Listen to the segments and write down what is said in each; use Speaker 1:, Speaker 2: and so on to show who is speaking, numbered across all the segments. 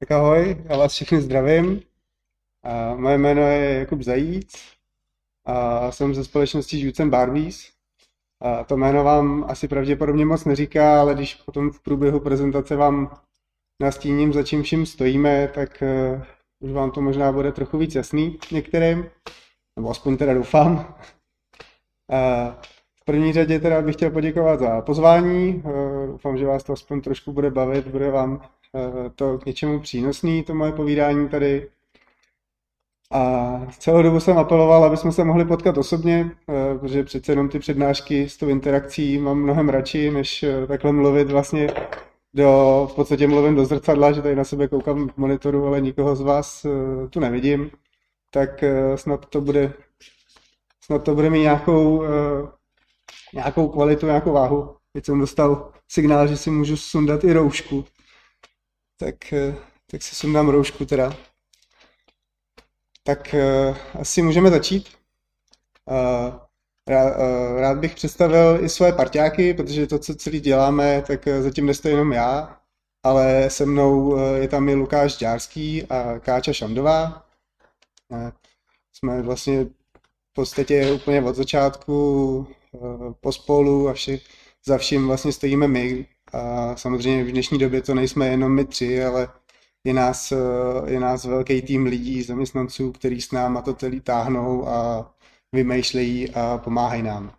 Speaker 1: Tak ahoj, já vás všechny zdravím. A moje jméno je Jakub Zajíc a jsem ze společnosti Žucen Barbies. A to jméno vám asi pravděpodobně moc neříká, ale když potom v průběhu prezentace vám nastíním, za čím vším stojíme, tak uh, už vám to možná bude trochu víc jasný některým, nebo aspoň teda doufám. Uh, v první řadě teda bych chtěl poděkovat za pozvání. Uh, doufám, že vás to aspoň trošku bude bavit, bude vám Eh, to k něčemu přínosný, to moje povídání tady. A celou dobu jsem apeloval, aby jsme se mohli potkat osobně, eh, protože přece jenom ty přednášky s tou interakcí mám mnohem radši, než eh, takhle mluvit vlastně do, v podstatě mluvím do zrcadla, že tady na sebe koukám v monitoru, ale nikoho z vás tu nevidím, tak snad to bude, snad to bude mít nějakou, nějakou kvalitu, nějakou váhu. Teď jsem dostal signál, že si můžu sundat i roušku, tak, eh, tak si sundám roušku teda. Tak uh, asi můžeme začít. Uh, rád, bych představil i své parťáky, protože to, co celý děláme, tak zatím nestojí jenom já, ale se mnou je tam i Lukáš Džárský a Káča Šandová. Jsme vlastně v podstatě úplně od začátku po spolu a vši, za vším vlastně stojíme my, a samozřejmě v dnešní době to nejsme jenom my tři, ale je nás, eh, je nás velký tým lidí, zaměstnanců, kteří s náma to celý táhnou a vymýšlejí a pomáhají nám.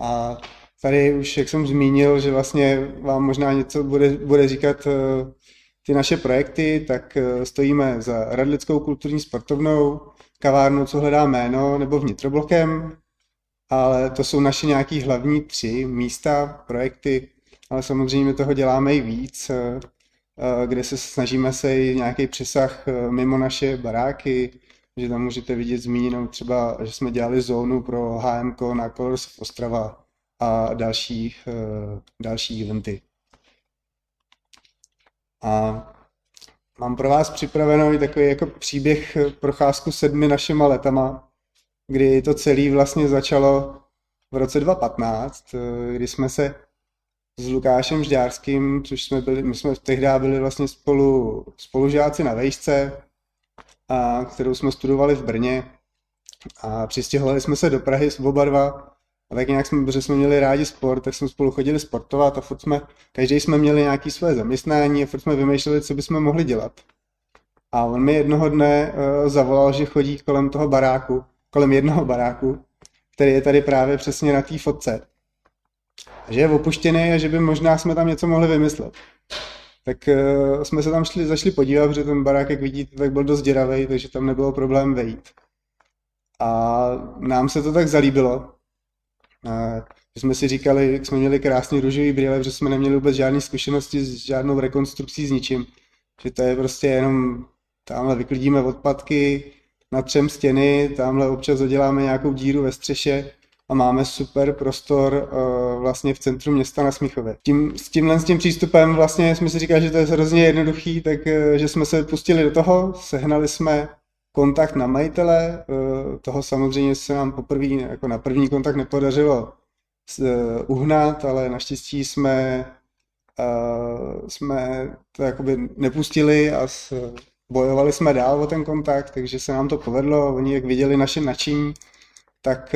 Speaker 1: A tady už, jak jsem zmínil, že vlastně vám možná něco bude, bude říkat eh, ty naše projekty, tak eh, stojíme za Radlickou kulturní sportovnou, kavárnou, co hledá jméno, nebo vnitroblokem, ale to jsou naše nějaký hlavní tři místa, projekty, ale samozřejmě toho děláme i víc, eh, eh, kde se snažíme se i nějaký přesah eh, mimo naše baráky, že tam můžete vidět zmíněnou třeba, že jsme dělali zónu pro HMK na Colors v Ostrava a další, další eventy. A mám pro vás připravený takový jako příběh procházku sedmi našima letama, kdy to celé vlastně začalo v roce 2015, kdy jsme se s Lukášem Žďárským, což jsme byli, my jsme tehdy byli vlastně spolu, spolužáci na vejšce, a, kterou jsme studovali v Brně. A přistěhovali jsme se do Prahy oba dva. A tak nějak jsme, protože jsme měli rádi sport, tak jsme spolu chodili sportovat a furt jsme, každý jsme měli nějaké své zaměstnání a furt jsme vymýšleli, co bychom mohli dělat. A on mi jednoho dne uh, zavolal, že chodí kolem toho baráku, kolem jednoho baráku, který je tady právě přesně na té fotce že je opuštěný a že by možná jsme tam něco mohli vymyslet. Tak uh, jsme se tam šli, zašli podívat, protože ten barák, jak vidíte, tak byl dost děravý, takže tam nebylo problém vejít. A nám se to tak zalíbilo, uh, že jsme si říkali, jak jsme měli krásný růžový brýle, protože jsme neměli vůbec žádné zkušenosti s žádnou rekonstrukcí s ničím. Že to je prostě jenom, tamhle vyklidíme odpadky, natřem stěny, tamhle občas zaděláme nějakou díru ve střeše a máme super prostor uh, vlastně v centru města na Smíchově. Tím, s tímhle s tím přístupem vlastně jsme si říkali, že to je hrozně jednoduchý, tak uh, že jsme se pustili do toho, sehnali jsme kontakt na majitele, uh, toho samozřejmě se nám poprvé, jako na první kontakt nepodařilo uh, uhnat, ale naštěstí jsme, jsme to jakoby nepustili a s, bojovali jsme dál o ten kontakt, takže se nám to povedlo. Oni, jak viděli naše nadšení, tak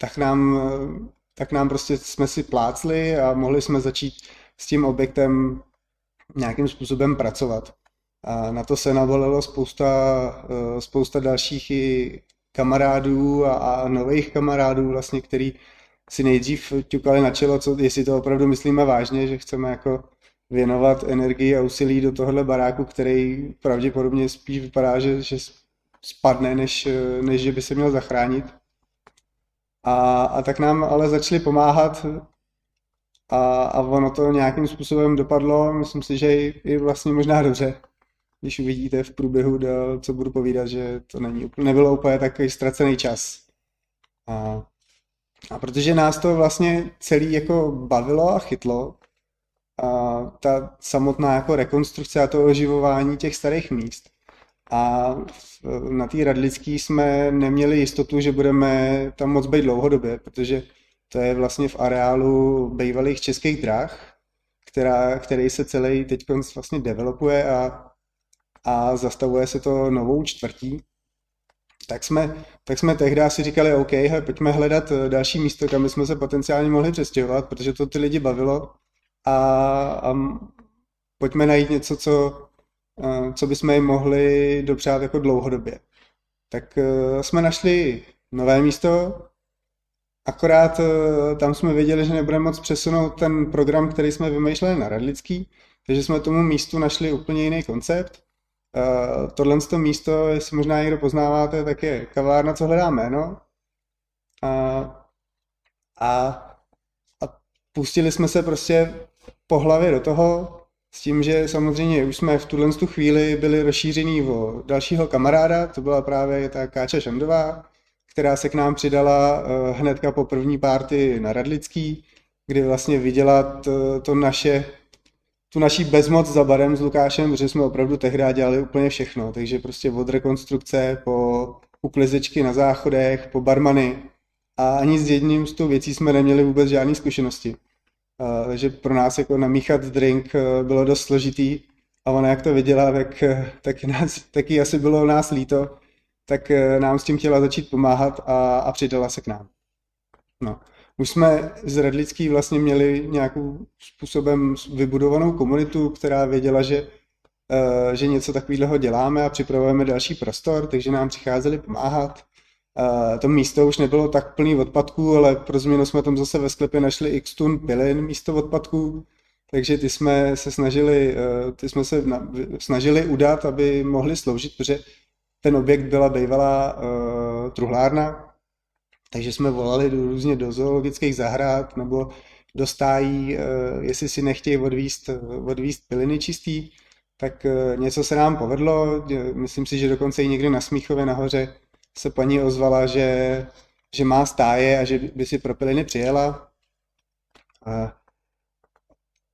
Speaker 1: tak nám, tak nám prostě jsme si plácli a mohli jsme začít s tím objektem nějakým způsobem pracovat. A na to se navolilo spousta, eh, spousta dalších i kamarádů a, a nových kamarádů, vlastně, který si nejdřív ťukali na čelo, co, jestli to opravdu myslíme vážně, že chceme jako věnovat energii a úsilí do tohohle baráku, který pravděpodobně spíš vypadá, že, že spadne, než, než že by se měl zachránit. A, a tak nám ale začali pomáhat a, a ono to nějakým způsobem dopadlo, myslím si, že i, i vlastně možná dobře, když uvidíte v průběhu, co budu povídat, že to není, nebylo úplně takový ztracený čas. A, a protože nás to vlastně celý jako bavilo a chytlo, a ta samotná jako rekonstrukce a to oživování těch starých míst, a na té Radlický jsme neměli jistotu, že budeme tam moc být dlouhodobě, protože to je vlastně v areálu bývalých českých drah, která, který se celý teď vlastně developuje a, a zastavuje se to novou čtvrtí, tak jsme, tak jsme tehdy si říkali, OK, he, pojďme hledat eh, další místo, kam jsme se potenciálně mohli přestěhovat, protože to ty lidi bavilo. A, a pojďme najít něco, co, eh, co bychom jim mohli dopřát jako dlouhodobě. Tak uh, jsme našli nové místo, akorát uh, tam jsme věděli, že nebudeme moc přesunout ten program, který jsme vymýšleli na Radlický, takže jsme tomu místu našli úplně jiný koncept. Uh, tohle to místo, jestli možná někdo poznáváte, tak je kavárna, co hledá jméno. Uh, a, a pustili jsme se prostě po hlavě do toho, s tím, že samozřejmě už jsme v tuhle tu chvíli byli rozšíření o dalšího kamaráda, to byla právě ta Káča Šandová, která se k nám přidala uh, hnedka po první párty na Radlický, kdy vlastně viděla to, to naše, tu naší bezmoc za barem s Lukášem, protože jsme opravdu tehdy dělali úplně všechno, takže prostě od rekonstrukce po uklizečky na záchodech, po barmany a ani s jedním z těch věcí jsme neměli vůbec žádné zkušenosti takže pro nás jako namíchat drink eh, bylo dost složitý a ona jak to viděla, tak, eh, tak nás, taky asi bylo nás líto, tak eh, nám s tím chtěla začít pomáhat a, a přidala se k nám. No. Už jsme z Redlický vlastně měli nějakým způsobem vybudovanou komunitu, která věděla, že, že něco takového děláme a připravujeme další prostor, takže nám přicházeli pomáhat. To místo už nebylo tak plný odpadků, ale pro změnu jsme tam zase ve sklepě našli x tun pilin místo odpadků, takže ty jsme se snažili, uh, ty jsme se na, snažili udat, aby mohli sloužit, protože ten objekt byla bývalá uh, truhlárna, takže jsme volali do, různě do zoologických zahrad nebo do stájí, uh, jestli si nechtějí odvíst, odvíst piliny čistý, tak uh, něco se nám povedlo, myslím si, že dokonce i někdy na Smíchově nahoře se paní ozvala, že, že má stáje a že by si pro piliny přijela. A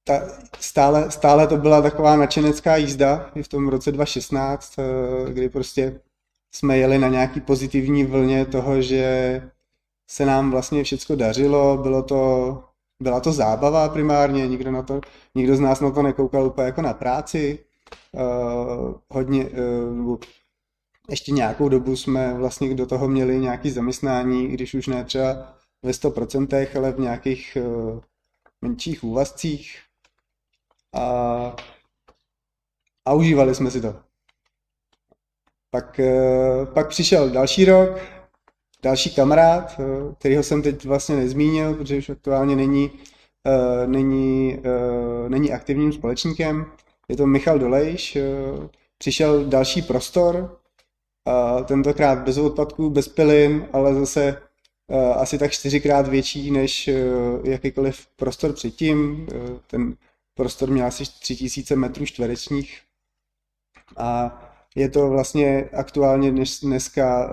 Speaker 1: ta, stále, stále to byla taková nadšenecká jízda i v tom roce 2016, eh, kdy prostě jsme jeli na nějaký pozitivní vlně toho, že se nám vlastně všechno dařilo, bylo to, byla to zábava primárně, nikdo, na to, nikdo z nás na to nekoukal úplně jako na práci. Uh, hodně, uh, ještě nějakou dobu jsme vlastně do toho měli nějaký zaměstnání, když už ne třeba ve 100%, ale v nějakých uh, menších úvazcích. A, a užívali jsme si to. Pak, uh, pak přišel další rok, další kamarád, uh, kterýho jsem teď vlastně nezmínil, protože už aktuálně není, není, není aktivním společníkem. Je to Michal Dolejš. Přišel další prostor, Uh, tentokrát bez odpadků, bez pilin, ale zase uh, asi tak čtyřikrát větší než uh, jakýkoliv prostor předtím. Uh, ten prostor měl asi 3000 metrů čtverečních a je to vlastně aktuálně dnes, dneska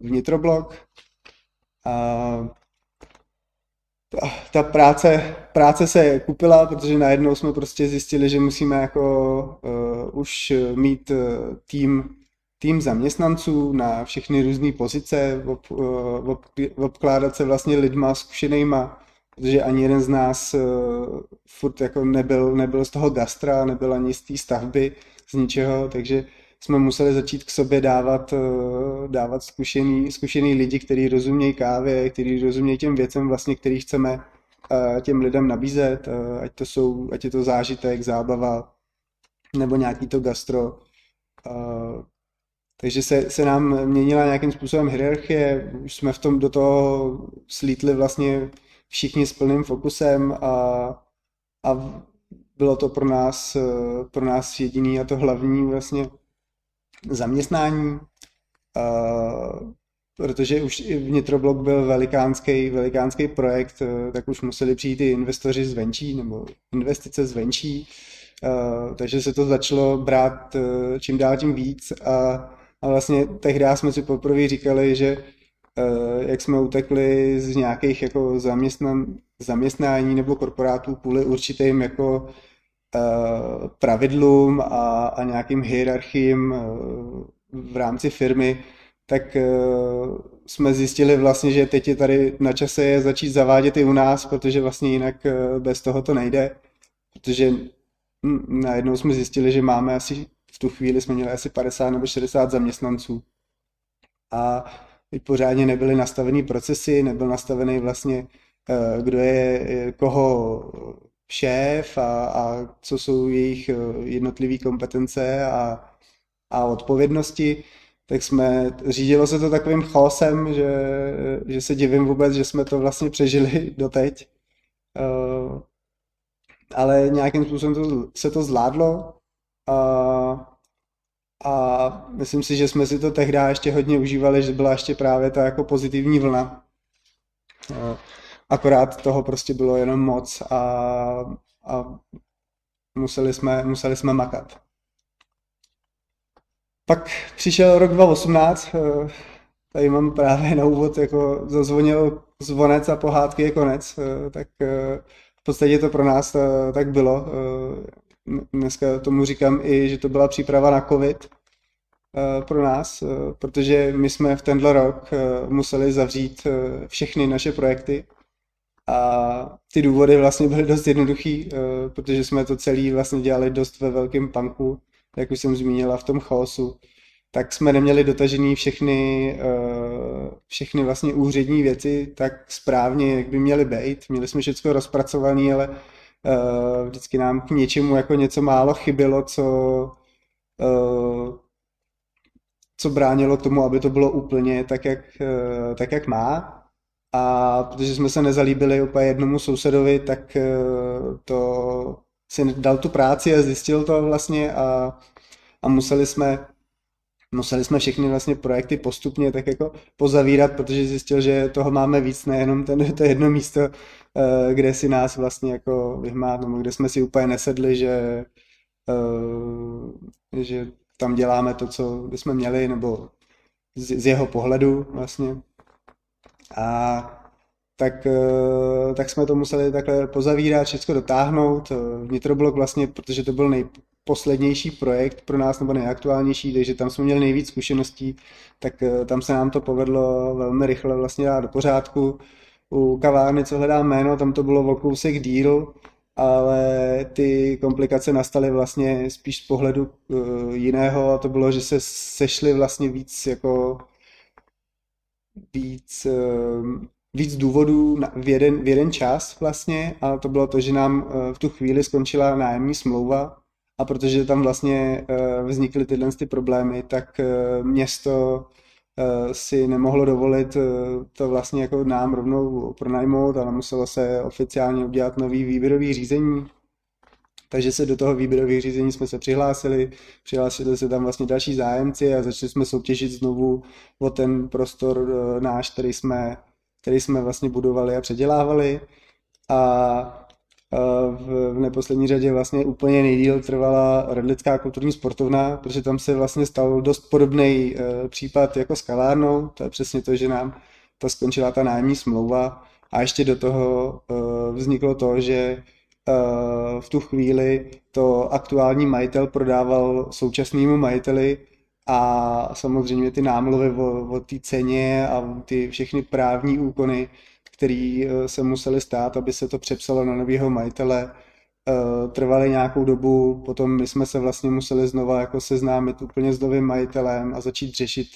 Speaker 1: vnitroblok. A ta, ta práce, práce se kupila, protože najednou jsme prostě zjistili, že musíme jako uh, už mít uh, tým tým zaměstnanců na všechny různé pozice, ob, eh, ob, obkládat se vlastně lidma zkušenýma, protože ani jeden z nás uh, furt jako nebyl, nebyl z toho gastra, nebyl ani z té stavby, z ničeho, takže jsme museli začít k sobě dávat, uh, dávat zkušený, zkušený lidi, kteří rozumějí kávě, kteří rozumějí těm věcem, vlastně, který chceme uh, těm lidem nabízet, uh, ať to jsou, ať je to zážitek, zábava, nebo nějaký to gastro. Uh, takže se, se nám měnila nějakým způsobem hierarchie, už jsme v tom do toho slítli vlastně všichni s plným fokusem a, a bylo to pro nás, pro nás jediný a to hlavní vlastně zaměstnání, a, protože už i vnitroblok byl velikánský, velikánský projekt, tak už museli přijít i investoři zvenčí nebo investice zvenčí, takže se to začalo brát čím dál tím víc a a vlastně tehdy jsme si poprvé říkali, že uh, jak jsme utekli z nějakých jako zaměstnan, zaměstnání nebo korporátů kvůli určitým jako uh, pravidlům a, a nějakým hierarchím uh, v rámci firmy, tak jsme zjistili vlastně, že teď je tady na čase je začít zavádět i u nás, protože vlastně jinak bez toho to nejde. protože najednou jsme zjistili, že máme asi, v tu chvíli jsme měli asi 50 nebo 60 zaměstnanců a pořádně nebyly nastavený procesy, nebyl nastavený vlastně, eh, kdo je koho šéf a, a co jsou jejich eh, jednotlivé kompetence a, a odpovědnosti, tak jsme, řídilo se to takovým chaosem, že, že se divím vůbec, že jsme to vlastně přežili doteď. Uh, ale nějakým způsobem to, se to zvládlo a, a myslím si, že jsme si to tehdy ještě hodně užívali, že byla ještě právě ta jako pozitivní vlna. Akorát toho prostě bylo jenom moc a, a museli, jsme, museli jsme makat. Pak přišel rok 2018, eh, tady mám právě na úvod, jako zazvonil zvonec a pohádky je konec, eh, tak eh, v podstatě to pro nás tak bylo. Dneska tomu říkám i, že to byla příprava na covid pro nás, protože my jsme v tenhle rok museli zavřít všechny naše projekty, a ty důvody vlastně byly dost jednoduchý, eh, protože jsme to celý vlastně dělali dost ve velkém punku, jak už jsem zmínila, v tom chaosu. Tak jsme neměli dotažený všechny, eh, všechny vlastně úřední věci tak správně, jak by měly být. Měli jsme všechno rozpracované, ale eh, vždycky nám k něčemu jako něco málo chybělo, co, co bránilo tomu, aby to bylo úplně tak, jak, tak, jak má. A protože jsme se nezalíbili úplně jednomu sousedovi, tak eh, to si dal tu práci a zjistil to vlastně a, a museli jsme museli jsme všechny vlastně projekty postupně tak jako pozavírat, protože zjistil, že toho máme víc, nejenom ten, to jedno místo, eh, kde si nás vlastně jako vyhmát, nebo kde jsme si úplně nesedli, že, eh, že tam děláme to, co bychom měli, nebo z, z jeho pohledu vlastně. A tak, eh, tak jsme to museli takhle pozavírat, všechno dotáhnout. Vnitroblok vlastně, protože to byl nejposlednější projekt pro nás, nebo nejaktuálnější, takže tam jsme měli nejvíc zkušeností, tak eh, tam se nám to povedlo velmi rychle vlastně dát do pořádku. U kavárny, co hledám jméno, tam to bylo o kousek díl, ale ty komplikace nastaly vlastně spíš z pohledu jiného a to bylo, že se sešly vlastně víc jako víc, ehm, víc důvodů v jeden, v jeden čas vlastně a to bylo to, že nám eh, v tu chvíli skončila nájemní smlouva a protože tam vlastně eh, vznikly tyhle ty problémy, tak eh, město si nemohlo dovolit to vlastně jako nám rovnou pronajmout, ale muselo se oficiálně udělat nový výběrový řízení, takže se do toho výběrových řízení jsme se přihlásili, přihlásili se tam vlastně další zájemci a začali jsme soutěžit znovu o ten prostor eh, náš, který jsme, který jsme vlastně budovali a předělávali. A eh, v, neposlední řadě vlastně úplně nejdíl trvala Redlická kulturní sportovna, protože tam se vlastně stal dost podobný uh, případ jako s kavárnou. To je přesně to, že nám to skončila ta nájemní smlouva a ještě do toho uh, vzniklo to, že v tu chvíli to aktuální majitel prodával současnému majiteli a samozřejmě ty námluvy o, o té ceně a ty všechny právní úkony, které e, se musely stát, aby se to přepsalo na nového majitele, e, trvaly nějakou dobu, potom my jsme se vlastně museli znova jako seznámit úplně s novým majitelem a začít řešit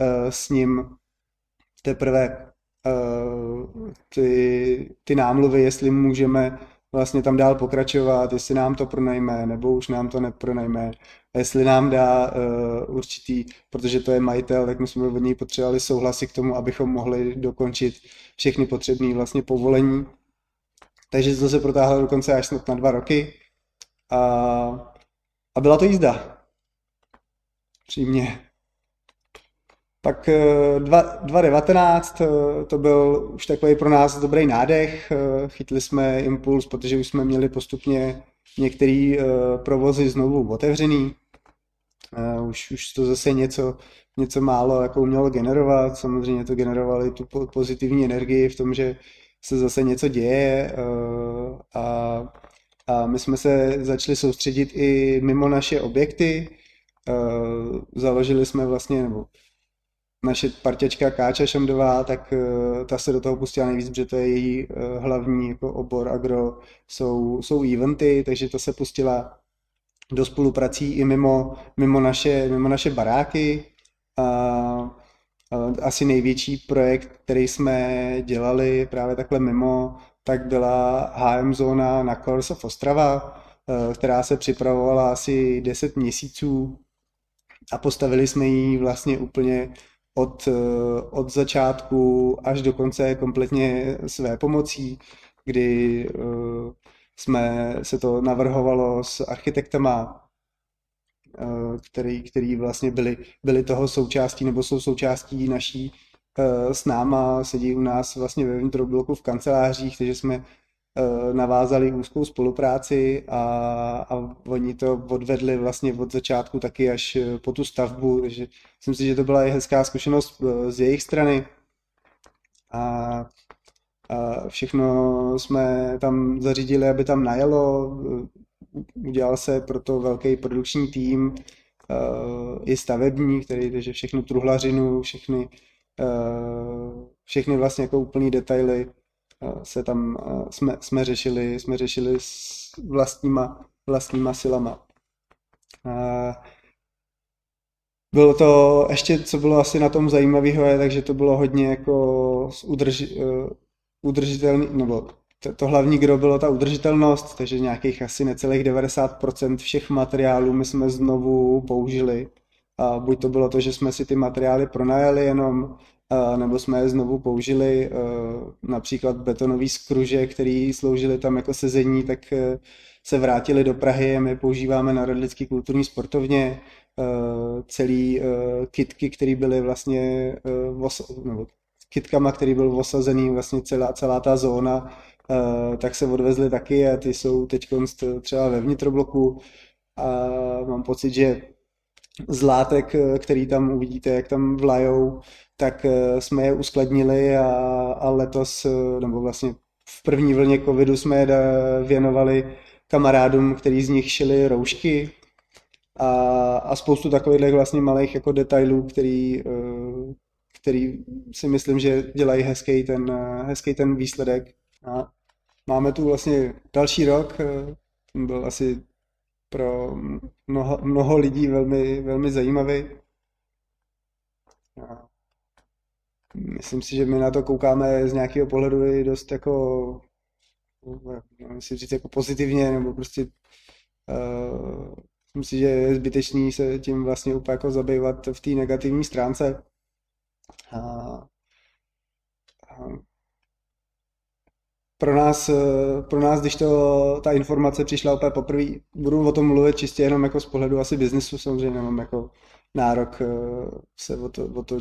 Speaker 1: e, s ním teprve ty, ty námluvy, jestli můžeme vlastně tam dál pokračovat, jestli nám to pronajme, nebo už nám to nepronajme. A jestli nám dá uh, určitý, protože to je majitel, tak my jsme od něj potřebovali souhlasy k tomu, abychom mohli dokončit všechny potřebné vlastně povolení. Takže to se protáhlo dokonce až snad na dva roky. A, a byla to jízda. Přímě. Pak 2019 eh, eh, to byl už takový pro nás dobrý nádech. Eh, chytli jsme impuls, protože už jsme měli postupně některé provozy znovu otevřený. Už, už to zase něco, něco málo jako umělo generovat. Samozřejmě to generovali tu pozitivní energii v tom, že se zase něco děje a, a my jsme se začali soustředit i mimo naše objekty. Založili jsme vlastně, nebo naše parťačka Káča Šamdová, tak ta se do toho pustila nejvíc, protože to je její hlavní jako obor agro, jsou, jsou eventy, takže ta se pustila do spoluprací i mimo, mimo, naše, mimo naše baráky. A, asi největší projekt, který jsme dělali právě takhle mimo, tak byla HM zóna na Colors of Ostrava, eh, která se připravovala asi 10 měsíců a postavili jsme ji vlastně úplně od, eh, od začátku až do konce kompletně své pomocí, kdy eh, jsme se to navrhovalo s architektama, který, který vlastně byli, byli toho součástí nebo jsou součástí naší Eh, s náma, sedí u nás vlastně ve vnitrobloku v kancelářích, takže jsme eh, navázali úzkou spolupráci a, a oni to odvedli vlastně od začátku taky až eh, po tu stavbu, takže myslím si, že to byla i hezká zkušenost z jejich strany. A, a všechno jsme tam zařídili, aby tam najelo, udělal se proto velký produkční tým, i stavební, který takže všechnu truhlařinu, všechny Eh, všechny vlastně jako úplný detaily eh, se tam jsme, jsme řešili, jsme řešili s vlastníma, vlastníma silama. Bylo to, ještě co bylo asi na tom zajímavého, je, takže to bylo hodně jako udrž, udržitelný, nebo to, to hlavní kdo bylo ta udržitelnost, takže nějakých asi necelých 90% všech materiálů my jsme znovu použili a buď to bylo to, že jsme si ty materiály pronajali jenom, nebo jsme je znovu použili, například betonový skruže, který sloužily tam jako sezení, tak e, se vrátili do Prahy a my používáme na Radlický kulturní sportovně. E, celý e, kitky, které byly vlastně nebo kitkama, který byl osazený vlastně celá, celá ta zóna, tak se odvezly taky a ty jsou teď třeba ve vnitrobloku. A mám pocit, že z látek, eh, který tam uvidíte, jak tam vlajou, tak eh, jsme je uskladnili a, a letos, eh, nebo vlastně v první vlně covidu jsme je věnovali kamarádům, který z nich šili roušky a, a spoustu takových vlastně malých jako detailů, který, který si myslím, že dělají hezký ten, hezký ten výsledek. A máme tu vlastně další rok, byl asi pro mnoho, mnoho lidí velmi, velmi zajímavý. A myslím si, že my na to koukáme z nějakého pohledu i dost jako, si říct jako pozitivně, nebo prostě uh, myslím si, že je zbytečný se tím vlastně úplně jako zabývat v té negativní stránce. A, pro nás, eh, pro nás, když to, ta informace přišla úplně poprvé, budu o tom mluvit čistě jenom jako z pohledu asi biznesu, samozřejmě nemám jako nárok eh, se o to, o to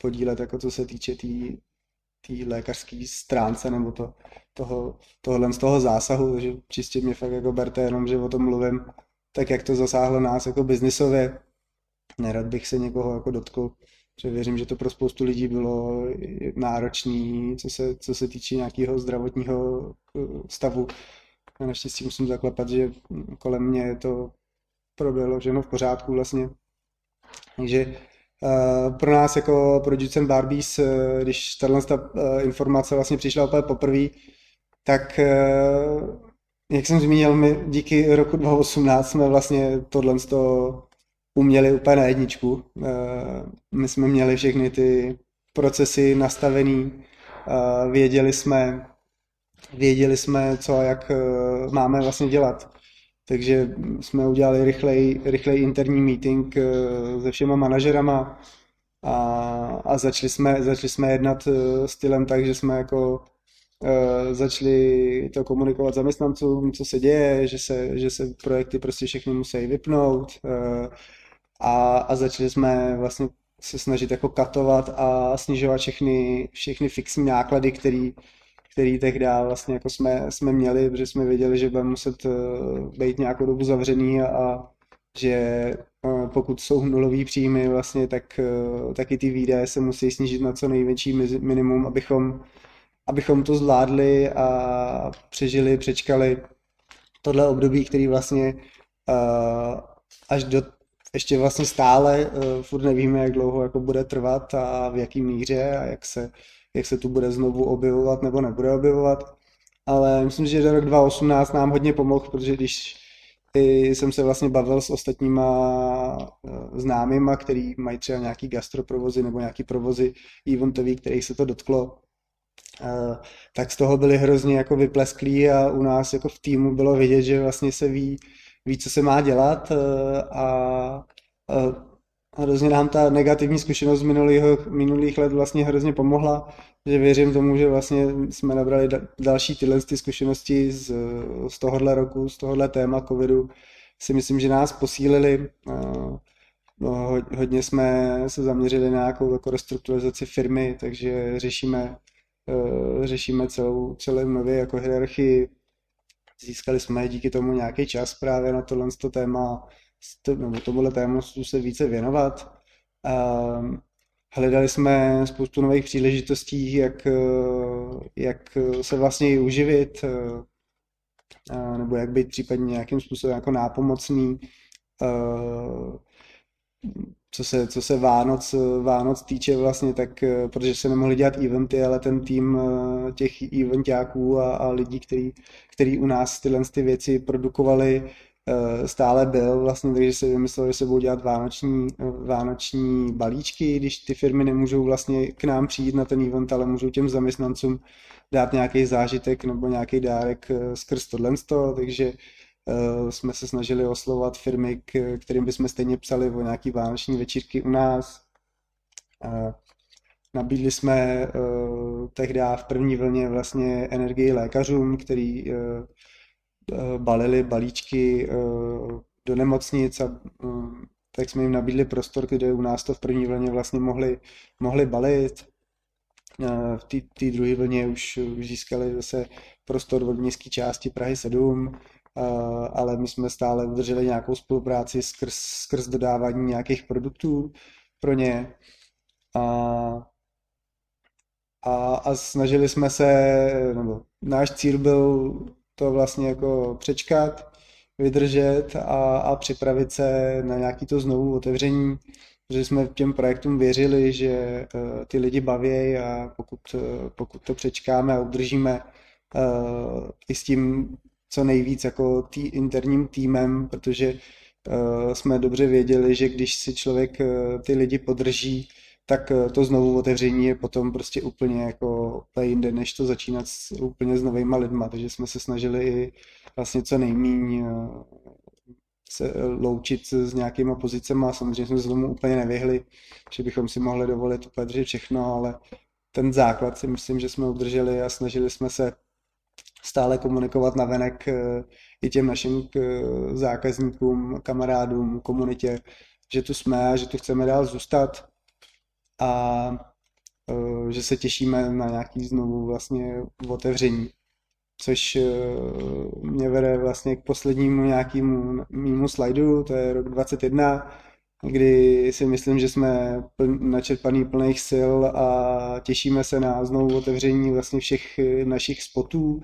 Speaker 1: podílet, jako co se týče té tý, tý lékařské stránce nebo to, toho, tohle z toho zásahu, takže čistě mě fakt jako berte jenom, že o tom mluvím, tak jak to zasáhlo nás jako biznisově. Nerad bych se někoho jako dotkl že věřím, že to pro spoustu lidí bylo náročné, co se, co se týče nějakého zdravotního eh, stavu. A naštěstí musím zaklepat, že kolem mě to proběhlo všechno v pořádku vlastně. Takže uh, pro nás jako producent Barbies, uh, když tato ta, uh, informace vlastně přišla úplně poprvé, tak jak jsem zmínil, my díky roku 2018 jsme vlastně tohle uměli úplně na jedničku. Eh, my jsme měli všechny ty procesy nastavený, eh, věděli jsme, věděli jsme, co a jak eh, máme vlastně dělat. Takže jsme udělali rychlej, rychlej interní meeting se všema manažerama a, a začali, jsme, začali jsme jednat stylem tak, že jsme jako začali to komunikovat zaměstnancům, co se děje, že se, že se projekty prostě všechny musí vypnout. A, a začali jsme vlastně se snažit jako katovat a snižovat všechny, všechny fixní náklady, který, který tehdy vlastně jako jsme, jsme měli, protože jsme věděli, že budeme muset eh, být nějakou dobu zavřený a, a že eh, pokud jsou nulový příjmy vlastně, tak eh, taky ty výdaje se musí snížit na co největší minimum, abychom, abychom to zvládli a přežili, přečkali tohle období, který vlastně až do ještě vlastně stále furt nevíme, jak dlouho jako bude trvat a v jaký míře a jak se, jak se tu bude znovu objevovat nebo nebude objevovat. Ale myslím, že rok 2018 nám hodně pomohl, protože když i jsem se vlastně bavil s ostatníma známýma, který mají třeba nějaký gastroprovozy nebo nějaký provozy eventový, kterých se to dotklo, tak z toho byli hrozně jako vyplesklí a u nás jako v týmu bylo vidět, že vlastně se ví, ví co se má dělat a, a hrozně nám ta negativní zkušenost z minulých, minulých let vlastně hrozně pomohla, že věřím tomu, že vlastně jsme nabrali další tyhle ty zkušenosti z, z tohohle roku, z tohohle téma covidu, si myslím, že nás posílili. No, hodně jsme se zaměřili na nějakou jako restrukturalizaci firmy, takže řešíme Eh, řešíme celou, celou nově jako hierarchii. Získali jsme díky tomu nějaký čas právě na tohle to téma, nebo tomuhle tématu se více věnovat. Hledali jsme spoustu nových příležitostí, jak, eh, jak se vlastně uživit, eh, nebo jak být případně nějakým způsobem jako nápomocný co se, co se Vánoc, Vánoc týče vlastně, tak eh, protože se nemohli dělat eventy, ale ten tým eh, těch eventáků a, a lidí, který, který u nás tyhle ty věci produkovali, eh, stále byl vlastně, takže se vymyslel, že se budou dělat vánoční, vánoční balíčky, když ty firmy nemůžou vlastně k nám přijít na ten event, ale můžou těm zaměstnancům dát nějaký zážitek nebo nějaký dárek skrz tohle, takže jsme se snažili oslovovat firmy, k, kterým bychom stejně psali o nějaký vánoční večírky u nás. Eh, nabídli jsme uh, tehdy v první vlně vlastně energii lékařům, který balili balíčky do nemocnic a tak jsme jim nabídli prostor, kde u nás to v první vlně vlastně mohli, mohli balit. V té druhé vlně už, už získali zase prostor od městské části Prahy 7, ale my jsme stále udrželi nějakou spolupráci skrz, skrz dodávání nějakých produktů pro ně. A, a, a snažili jsme se, nebo náš cíl byl to vlastně jako přečkat, vydržet a, a připravit se na nějaký to znovu otevření, protože jsme těm projektům věřili, že uh, ty lidi baví a pokud, uh, pokud to přečkáme a udržíme uh, i s tím co nejvíc jako tý, interním týmem, protože uh, jsme dobře věděli, že když si člověk uh, ty lidi podrží, tak uh, to znovu otevření je potom prostě úplně jako úplně jinde, než to začínat s, úplně s novýma lidma, takže jsme se snažili i vlastně co nejmíň se loučit s nějakýma pozicemi a samozřejmě jsme se tomu úplně nevyhli, že bychom si mohli dovolit úplně všechno, ale ten základ si myslím, že jsme udrželi a snažili jsme se stále komunikovat na venek eh, i těm našim eh, zákazníkům, kamarádům, komunitě, že tu jsme a že tu chceme dál zůstat a eh, že se těšíme na nějaký znovu vlastně otevření. Což mě vede vlastně k poslednímu nějakému mýmu slajdu, to je rok 2021, kdy si myslím, že jsme načerpaný plných sil a těšíme se na znovu otevření vlastně všech našich spotů,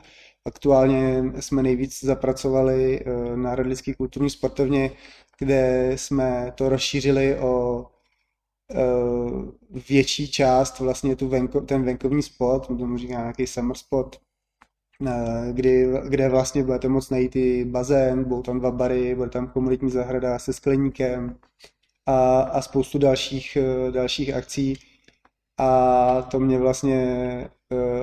Speaker 1: Aktuálně jsme nejvíc zapracovali eh, na Radlický kulturní sportovně, kde jsme to rozšířili o eh, větší část, vlastně tu venko, ten venkovní spot, tomu říká nějaký summer spot, eh, kdy, kde vlastně budete moct najít i bazén, budou tam dva bary, bude tam komunitní zahrada se skleníkem a, a spoustu dalších, dalších akcí. A to mě vlastně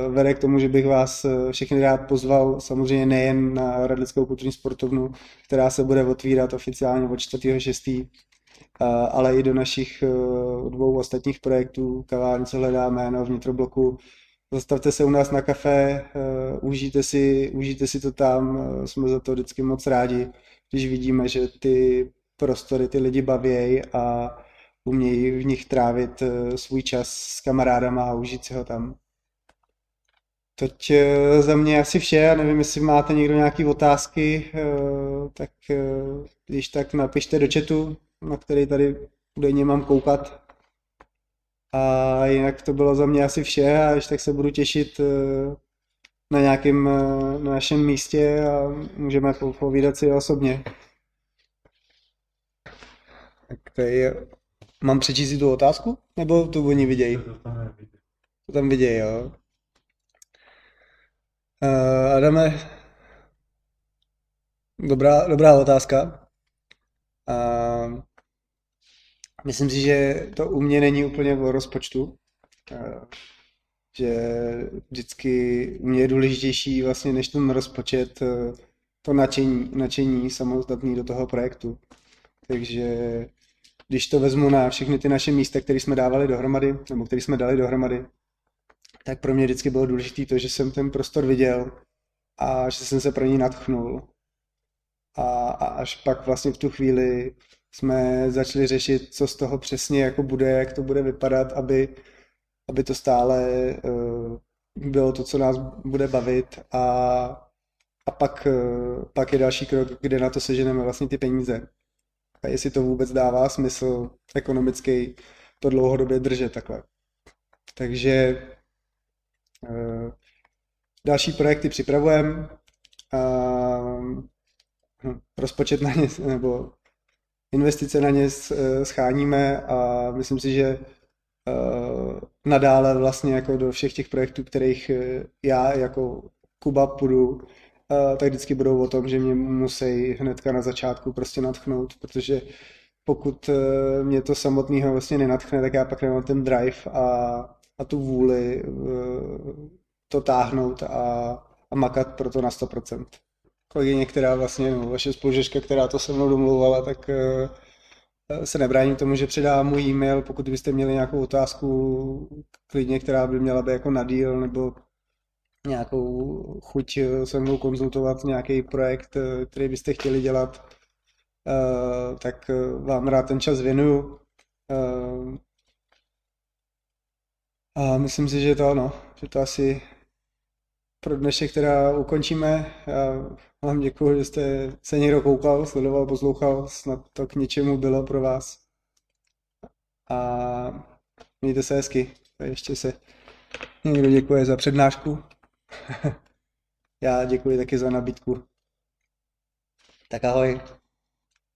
Speaker 1: vede k tomu, že bych vás eh, všechny rád pozval samozřejmě nejen na Radlickou kulturní sportovnu, která se bude otvírat oficiálně od 4.6., eh, ale i do našich dvou ostatních projektů, kavárny, co hledáme na vnitrobloku. Zastavte se u nás na kafe, užijte si, užijte si to tam, jsme za to vždycky moc rádi, když vidíme, že ty prostory ty lidi baví a umějí v nich trávit svůj čas s kamarádama a užít si ho tam. Teď eh, za mě asi vše, já nevím, jestli máte někdo nějaké otázky, eh, tak eh, když tak napište do chatu, na který tady údajně mám koukat. A jinak to bylo za mě asi vše a ještě tak se budu těšit na nějakém na našem místě a můžeme povídat si osobně.
Speaker 2: Tak
Speaker 1: Okay. Mám přečíst si tu otázku? Nebo to oni vidějí? To tam vidějí, jo. Uh, Adame, dobrá, dobrá otázka. Uh, myslím si, že to u mě není úplně o rozpočtu. Uh, že vždycky u mě je důležitější vlastně než ten rozpočet to nadšení, nadšení samostatný do toho projektu. Takže když to vezmu na všechny ty naše místa, které jsme dávali dohromady, nebo které jsme dali dohromady, tak pro mě vždycky bylo důležité to, že jsem ten prostor viděl a že jsem se pro ní natchnul. A, a až pak vlastně v tu chvíli jsme začali řešit, co z toho přesně jako bude, jak to bude vypadat, aby, aby to stále uh, bylo to, co nás bude bavit a, a pak, uh, pak je další krok, kde na to seženeme vlastně ty peníze a jestli to vůbec dává smysl ekonomický to dlouhodobě držet takhle. Takže další projekty připravujeme, uh, rozpočet na ně, nebo investice na ně scháníme a myslím si, že uh, nadále vlastně jako do všech těch projektů, kterých já jako Kuba půjdu, tak vždycky budou o tom, že mě musí hnedka na začátku prostě natchnout, protože pokud mě to samotného vlastně nenatchne, tak já pak nemám ten drive a, a tu vůli e, to táhnout a, a makat pro to na 100%. Kolegyně, která vlastně, no, vaše spolužečka, která to se mnou domlouvala, tak e, se nebráním tomu, že předám můj e-mail, pokud byste měli nějakou otázku klidně, která by měla být jako na díl, nebo nějakou chuť eh, se mnou konzultovat nějaký projekt, eh, který byste chtěli dělat, eh, tak vám rád ten čas věnuju. A myslím si, že to, no, že to asi pro dnešek teda ukončíme. Já vám děkuji, že jste se někdo koukal, sledoval, poslouchal, snad to k něčemu bylo pro vás. A mějte se hezky. A ještě se někdo děkuje za přednášku. Já děkuji taky za nabídku. Tak ahoj.